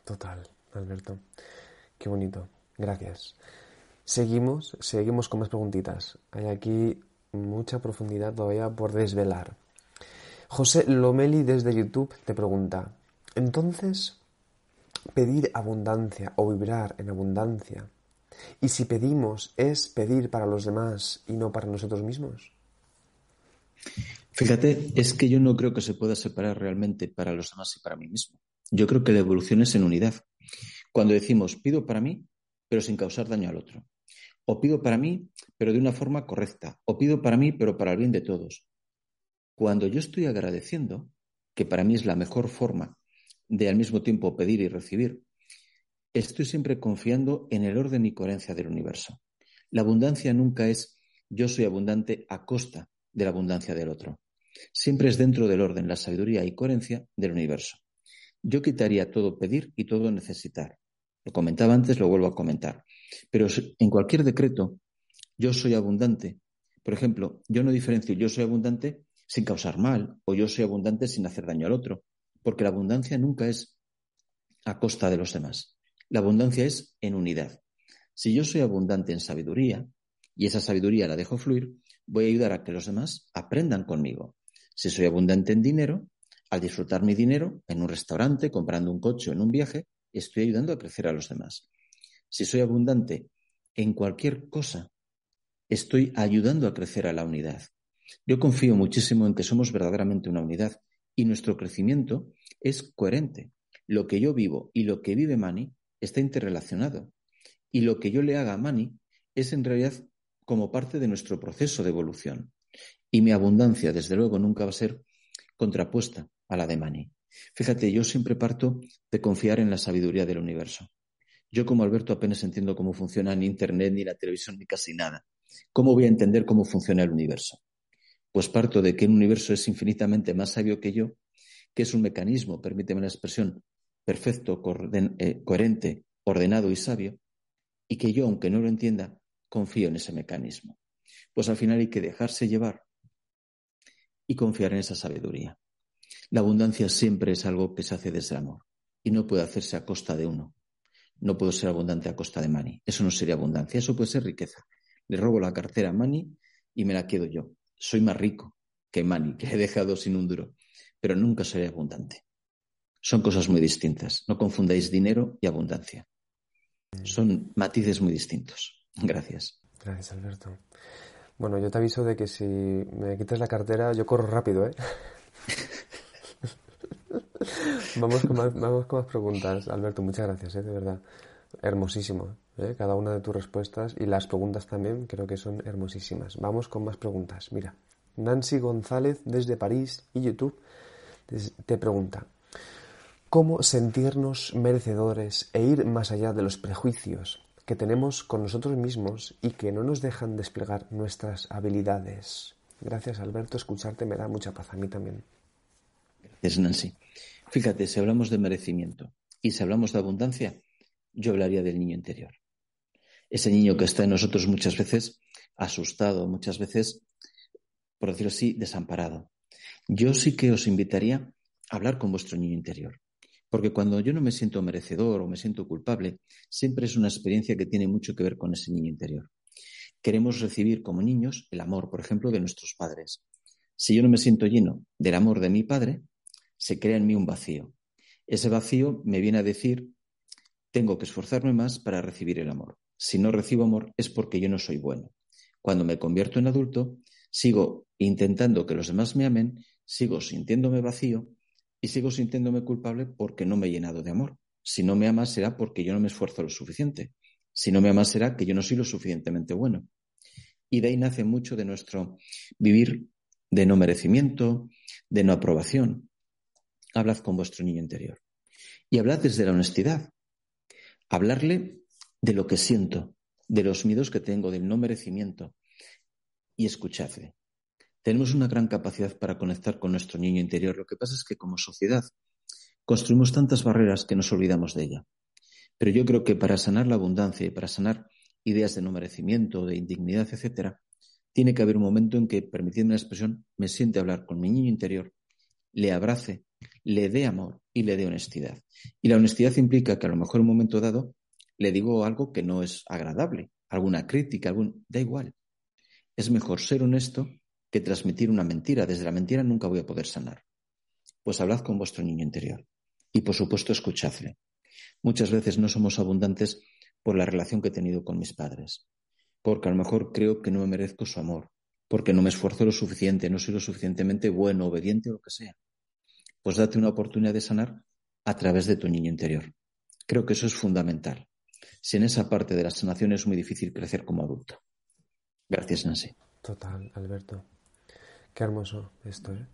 Total, Alberto. Qué bonito. Gracias. Seguimos, seguimos con más preguntitas. Hay aquí mucha profundidad todavía por desvelar. José Lomeli desde YouTube te pregunta, entonces, pedir abundancia o vibrar en abundancia, y si pedimos es pedir para los demás y no para nosotros mismos. Fíjate, es que yo no creo que se pueda separar realmente para los demás y para mí mismo. Yo creo que la evolución es en unidad. Cuando decimos pido para mí, pero sin causar daño al otro. O pido para mí, pero de una forma correcta. O pido para mí, pero para el bien de todos. Cuando yo estoy agradeciendo, que para mí es la mejor forma de al mismo tiempo pedir y recibir, estoy siempre confiando en el orden y coherencia del universo. La abundancia nunca es yo soy abundante a costa de la abundancia del otro. Siempre es dentro del orden, la sabiduría y coherencia del universo. Yo quitaría todo pedir y todo necesitar. Lo comentaba antes, lo vuelvo a comentar. Pero en cualquier decreto, yo soy abundante. Por ejemplo, yo no diferencio yo soy abundante sin causar mal o yo soy abundante sin hacer daño al otro, porque la abundancia nunca es a costa de los demás. La abundancia es en unidad. Si yo soy abundante en sabiduría y esa sabiduría la dejo fluir, voy a ayudar a que los demás aprendan conmigo. Si soy abundante en dinero, al disfrutar mi dinero en un restaurante, comprando un coche o en un viaje, estoy ayudando a crecer a los demás. Si soy abundante en cualquier cosa, estoy ayudando a crecer a la unidad. Yo confío muchísimo en que somos verdaderamente una unidad y nuestro crecimiento es coherente. Lo que yo vivo y lo que vive Mani está interrelacionado. Y lo que yo le haga a Mani es en realidad como parte de nuestro proceso de evolución. Y mi abundancia, desde luego, nunca va a ser contrapuesta a la de Mani. Fíjate, yo siempre parto de confiar en la sabiduría del universo. Yo como Alberto apenas entiendo cómo funciona ni Internet, ni la televisión, ni casi nada. ¿Cómo voy a entender cómo funciona el universo? Pues parto de que el universo es infinitamente más sabio que yo, que es un mecanismo, permíteme la expresión, perfecto, eh, coherente, ordenado y sabio, y que yo, aunque no lo entienda, confío en ese mecanismo. Pues al final hay que dejarse llevar y confiar en esa sabiduría. La abundancia siempre es algo que se hace desde el amor y no puede hacerse a costa de uno. No puedo ser abundante a costa de Mani. Eso no sería abundancia, eso puede ser riqueza. Le robo la cartera a Mani y me la quedo yo. Soy más rico que Mani, que he dejado sin un duro, pero nunca seré abundante. Son cosas muy distintas. No confundáis dinero y abundancia. Son matices muy distintos. Gracias. Gracias, Alberto. Bueno, yo te aviso de que si me quitas la cartera, yo corro rápido, ¿eh? vamos, con más, vamos con más preguntas. Alberto, muchas gracias, ¿eh? de verdad. Hermosísimo, ¿eh? cada una de tus respuestas y las preguntas también creo que son hermosísimas. Vamos con más preguntas. Mira, Nancy González desde París y YouTube te pregunta, ¿cómo sentirnos merecedores e ir más allá de los prejuicios que tenemos con nosotros mismos y que no nos dejan desplegar nuestras habilidades? Gracias Alberto, escucharte me da mucha paz a mí también. Gracias Nancy. Fíjate, si hablamos de merecimiento y si hablamos de abundancia, yo hablaría del niño interior. Ese niño que está en nosotros muchas veces asustado, muchas veces, por decirlo así, desamparado. Yo sí que os invitaría a hablar con vuestro niño interior. Porque cuando yo no me siento merecedor o me siento culpable, siempre es una experiencia que tiene mucho que ver con ese niño interior. Queremos recibir como niños el amor, por ejemplo, de nuestros padres. Si yo no me siento lleno del amor de mi padre, se crea en mí un vacío. Ese vacío me viene a decir, tengo que esforzarme más para recibir el amor. Si no recibo amor es porque yo no soy bueno. Cuando me convierto en adulto, sigo intentando que los demás me amen, sigo sintiéndome vacío y sigo sintiéndome culpable porque no me he llenado de amor. Si no me amas será porque yo no me esfuerzo lo suficiente. Si no me amas será que yo no soy lo suficientemente bueno. Y de ahí nace mucho de nuestro vivir de no merecimiento, de no aprobación. Hablad con vuestro niño interior. Y hablad desde la honestidad. Hablarle de lo que siento, de los miedos que tengo, del no merecimiento, y escuchadle. Tenemos una gran capacidad para conectar con nuestro niño interior. Lo que pasa es que como sociedad construimos tantas barreras que nos olvidamos de ella. Pero yo creo que para sanar la abundancia y para sanar ideas de no merecimiento, de indignidad, etcétera, tiene que haber un momento en que, permitiendo la expresión, me siente hablar con mi niño interior, le abrace, le dé amor y le dé honestidad. Y la honestidad implica que a lo mejor en un momento dado le digo algo que no es agradable, alguna crítica, algún da igual. Es mejor ser honesto que transmitir una mentira. Desde la mentira nunca voy a poder sanar. Pues hablad con vuestro niño interior. Y por supuesto escuchadle. Muchas veces no somos abundantes por la relación que he tenido con mis padres. Porque a lo mejor creo que no me merezco su amor. Porque no me esfuerzo lo suficiente, no soy lo suficientemente bueno, obediente o lo que sea. Pues date una oportunidad de sanar a través de tu niño interior. Creo que eso es fundamental. Si en esa parte de la sanación es muy difícil crecer como adulto. Gracias, Nancy. Total, Alberto. Qué hermoso esto, ¿eh?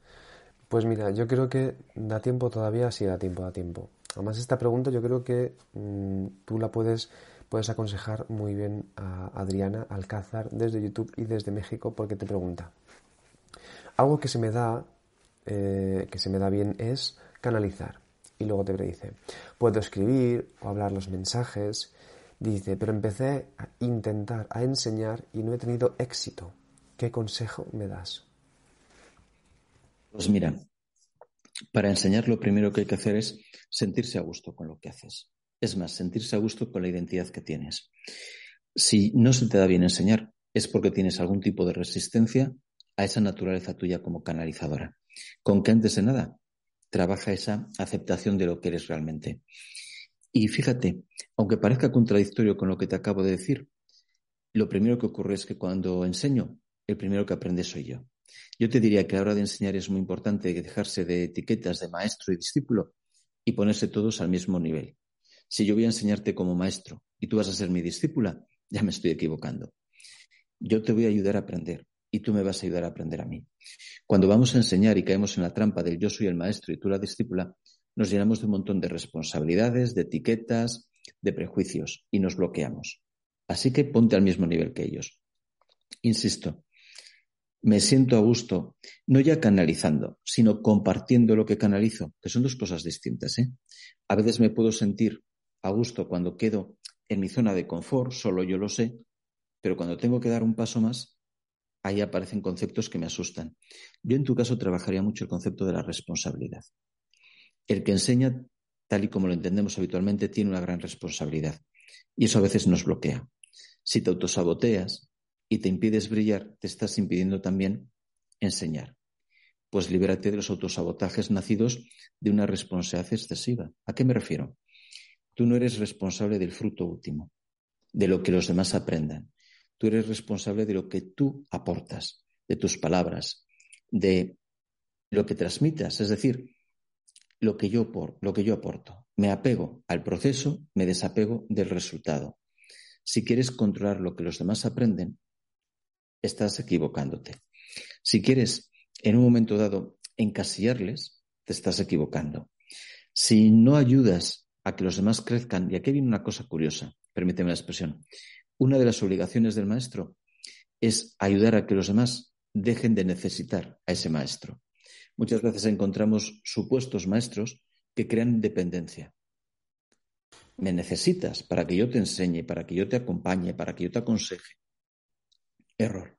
Pues mira, yo creo que da tiempo todavía, sí da tiempo, da tiempo. Además, esta pregunta yo creo que mm, tú la puedes, puedes aconsejar muy bien a Adriana Alcázar desde YouTube y desde México porque te pregunta. Algo que se me da, eh, que se me da bien es canalizar. Y luego te dice, puedo escribir o hablar los mensajes. Dice, pero empecé a intentar, a enseñar y no he tenido éxito. ¿Qué consejo me das? Pues mira, para enseñar lo primero que hay que hacer es sentirse a gusto con lo que haces. Es más, sentirse a gusto con la identidad que tienes. Si no se te da bien enseñar, es porque tienes algún tipo de resistencia a esa naturaleza tuya como canalizadora. Con que antes de nada, trabaja esa aceptación de lo que eres realmente. Y fíjate, aunque parezca contradictorio con lo que te acabo de decir, lo primero que ocurre es que cuando enseño, el primero que aprende soy yo. Yo te diría que a la hora de enseñar es muy importante dejarse de etiquetas de maestro y discípulo y ponerse todos al mismo nivel. Si yo voy a enseñarte como maestro y tú vas a ser mi discípula, ya me estoy equivocando. Yo te voy a ayudar a aprender y tú me vas a ayudar a aprender a mí. Cuando vamos a enseñar y caemos en la trampa del yo soy el maestro y tú la discípula, nos llenamos de un montón de responsabilidades, de etiquetas, de prejuicios y nos bloqueamos. Así que ponte al mismo nivel que ellos. Insisto, me siento a gusto, no ya canalizando, sino compartiendo lo que canalizo, que son dos cosas distintas. ¿eh? A veces me puedo sentir a gusto cuando quedo en mi zona de confort, solo yo lo sé, pero cuando tengo que dar un paso más, ahí aparecen conceptos que me asustan. Yo en tu caso trabajaría mucho el concepto de la responsabilidad. El que enseña, tal y como lo entendemos habitualmente, tiene una gran responsabilidad y eso a veces nos bloquea. Si te autosaboteas y te impides brillar, te estás impidiendo también enseñar. Pues libérate de los autosabotajes nacidos de una responsabilidad excesiva. ¿A qué me refiero? Tú no eres responsable del fruto último, de lo que los demás aprendan. Tú eres responsable de lo que tú aportas, de tus palabras, de lo que transmitas, es decir, lo que yo, por, lo que yo aporto. Me apego al proceso, me desapego del resultado. Si quieres controlar lo que los demás aprenden, estás equivocándote. Si quieres, en un momento dado, encasillarles, te estás equivocando. Si no ayudas a que los demás crezcan, y aquí viene una cosa curiosa, permíteme la expresión, una de las obligaciones del maestro es ayudar a que los demás dejen de necesitar a ese maestro. Muchas veces encontramos supuestos maestros que crean dependencia. Me necesitas para que yo te enseñe, para que yo te acompañe, para que yo te aconseje. Error.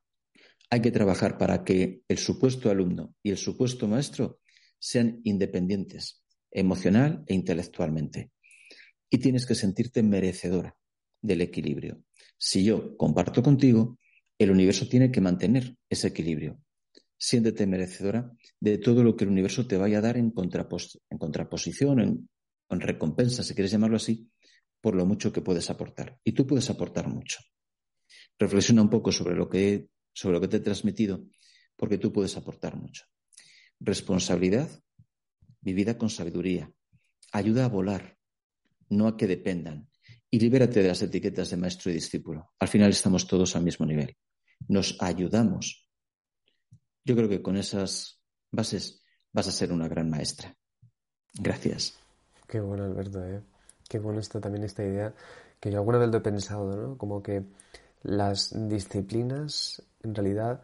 Hay que trabajar para que el supuesto alumno y el supuesto maestro sean independientes, emocional e intelectualmente. Y tienes que sentirte merecedora del equilibrio. Si yo comparto contigo, el universo tiene que mantener ese equilibrio siéntete merecedora de todo lo que el universo te vaya a dar en, contraposición, en recompensa, si quieres llamarlo así, por lo mucho que puedes aportar. Y tú puedes aportar mucho. Reflexiona un poco sobre lo que, sobre lo que te he transmitido, porque tú puedes aportar mucho. Responsabilidad vivida con sabiduría. Ayuda a volar, no a que dependan. Y libérate de las etiquetas de maestro y discípulo. Al final estamos todos al mismo nivel. Nos ayudamos yo creo que con esas bases vas a ser una gran maestra. Gracias. Qué bueno, Alberto, ¿eh? Qué bueno está también esta idea que yo alguna vez lo he pensado, ¿no? Como que las disciplinas, en realidad,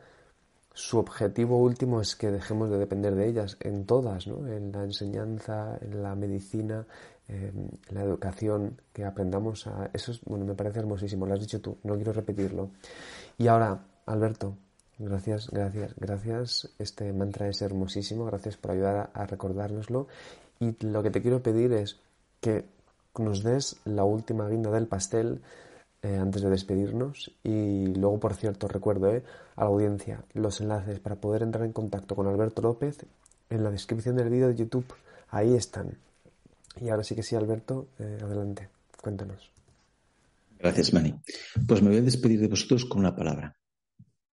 su objetivo último es que dejemos de depender de ellas en todas, ¿no? En la enseñanza, en la medicina, en la educación, que aprendamos a... Eso es, bueno, me parece hermosísimo, lo has dicho tú, no quiero repetirlo. Y ahora, Alberto, Gracias, gracias, gracias. Este mantra es hermosísimo. Gracias por ayudar a, recordárnoslo. Y lo que te quiero pedir es que nos des la última guinda del pastel eh, antes de despedirnos. Y luego, por cierto, recuerdo eh, a la audiencia los enlaces para poder entrar en contacto con Alberto López en la descripción del vídeo de YouTube. Ahí están. Y ahora sí que sí, Alberto, eh, adelante, cuéntanos. Gracias, Mani. Pues me voy a despedir de vosotros con una palabra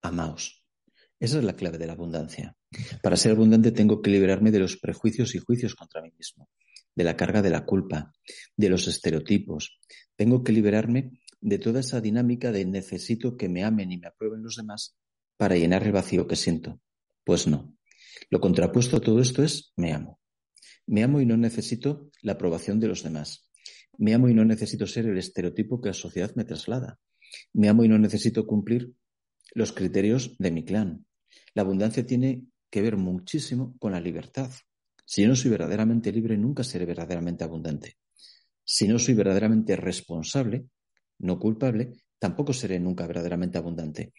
amaos. Esa es la clave de la abundancia. Para ser abundante tengo que liberarme de los prejuicios y juicios contra mí mismo, de la carga de la culpa, de los estereotipos. Tengo que liberarme de toda esa dinámica de necesito que me amen y me aprueben los demás para llenar el vacío que siento. Pues no. Lo contrapuesto a todo esto es me amo. Me amo y no necesito la aprobación de los demás. Me amo y no necesito ser el estereotipo que la sociedad me traslada. Me amo y no necesito cumplir los criterios de mi clan. La abundancia tiene que ver muchísimo con la libertad. Si yo no soy verdaderamente libre, nunca seré verdaderamente abundante. Si no soy verdaderamente responsable, no culpable, tampoco seré nunca verdaderamente abundante.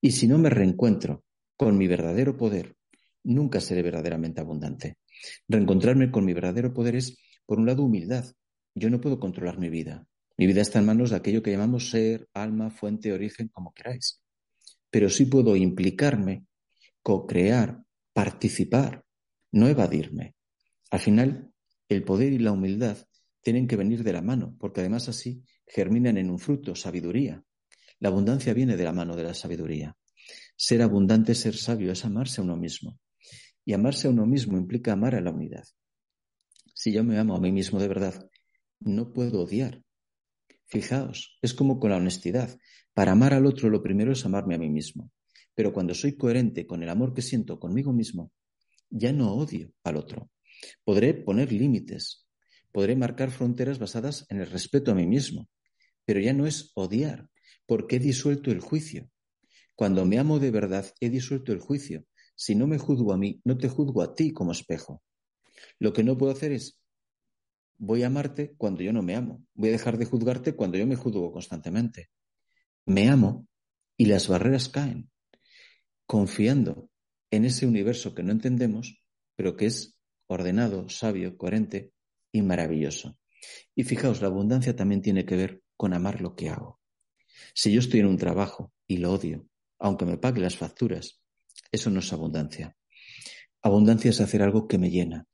Y si no me reencuentro con mi verdadero poder, nunca seré verdaderamente abundante. Reencontrarme con mi verdadero poder es, por un lado, humildad. Yo no puedo controlar mi vida. Mi vida está en manos de aquello que llamamos ser, alma, fuente, origen, como queráis pero sí puedo implicarme, co-crear, participar, no evadirme. Al final, el poder y la humildad tienen que venir de la mano, porque además así germinan en un fruto, sabiduría. La abundancia viene de la mano de la sabiduría. Ser abundante, ser sabio, es amarse a uno mismo. Y amarse a uno mismo implica amar a la unidad. Si yo me amo a mí mismo de verdad, no puedo odiar. Fijaos, es como con la honestidad. Para amar al otro lo primero es amarme a mí mismo. Pero cuando soy coherente con el amor que siento conmigo mismo, ya no odio al otro. Podré poner límites, podré marcar fronteras basadas en el respeto a mí mismo, pero ya no es odiar, porque he disuelto el juicio. Cuando me amo de verdad, he disuelto el juicio. Si no me juzgo a mí, no te juzgo a ti como espejo. Lo que no puedo hacer es, voy a amarte cuando yo no me amo. Voy a dejar de juzgarte cuando yo me juzgo constantemente. Me amo y las barreras caen, confiando en ese universo que no entendemos, pero que es ordenado, sabio, coherente y maravilloso. Y fijaos, la abundancia también tiene que ver con amar lo que hago. Si yo estoy en un trabajo y lo odio, aunque me pague las facturas, eso no es abundancia. Abundancia es hacer algo que me llena.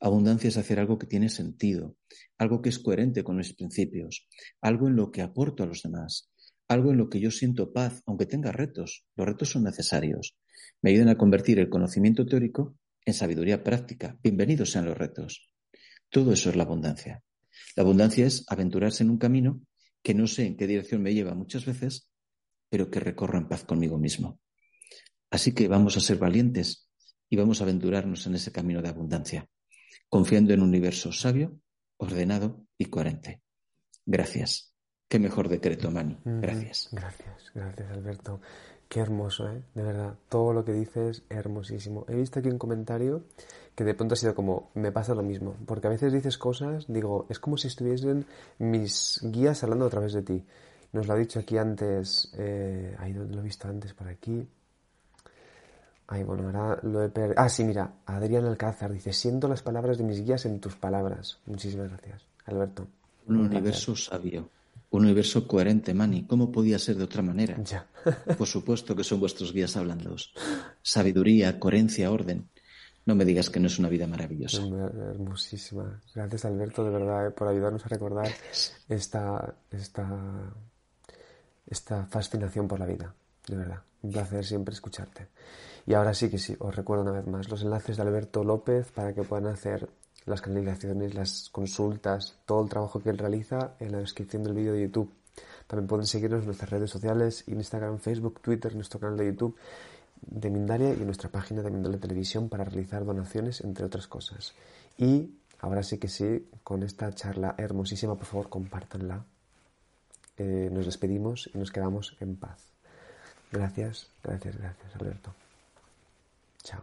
Abundancia es hacer algo que tiene sentido, algo que es coherente con mis principios, algo en lo que aporto a los demás, algo en lo que yo siento paz, aunque tenga retos. Los retos son necesarios. Me ayudan a convertir el conocimiento teórico en sabiduría práctica. Bienvenidos sean los retos. Todo eso es la abundancia. La abundancia es aventurarse en un camino que no sé en qué dirección me lleva muchas veces, pero que recorro en paz conmigo mismo. Así que vamos a ser valientes y vamos a aventurarnos en ese camino de abundancia, confiando en un universo sabio, ordenado y coherente. Gracias. Qué mejor decreto, Mani. Gracias. Gracias, gracias, Alberto. Qué hermoso, ¿eh? De verdad, todo lo que dices, hermosísimo. He visto aquí un comentario que de pronto ha sido como, me pasa lo mismo, porque a veces dices cosas, digo, es como si estuviesen mis guías hablando a través de ti. Nos lo ha dicho aquí antes, eh, ahí donde lo he visto antes, por aquí. Ay, bueno, ahora lo he perdido. Ah, sí, mira, Adrián Alcázar dice, siento las palabras de mis guías en tus palabras. Muchísimas gracias, Alberto. Un universo sabio un universo coherente, Mani. ¿Cómo podía ser de otra manera? Ya. Por supuesto que son vuestros guías hablando. Sabiduría, coherencia, orden. No me digas que no es una vida maravillosa. Hermosísima. Gracias, Alberto, de verdad, eh, por ayudarnos a recordar esta, esta, esta fascinación por la vida. De verdad. Un placer siempre escucharte. Y ahora sí que sí, os recuerdo una vez más los enlaces de Alberto López para que puedan hacer las canalizaciones, las consultas, todo el trabajo que él realiza en la descripción del vídeo de YouTube. También pueden seguirnos en nuestras redes sociales, Instagram, Facebook, Twitter, nuestro canal de YouTube de Mindalia y en nuestra página de Mindalia Televisión para realizar donaciones, entre otras cosas. Y ahora sí que sí, con esta charla hermosísima, por favor, compártanla. Eh, nos despedimos y nos quedamos en paz. Gracias, gracias, gracias, Alberto. Chao.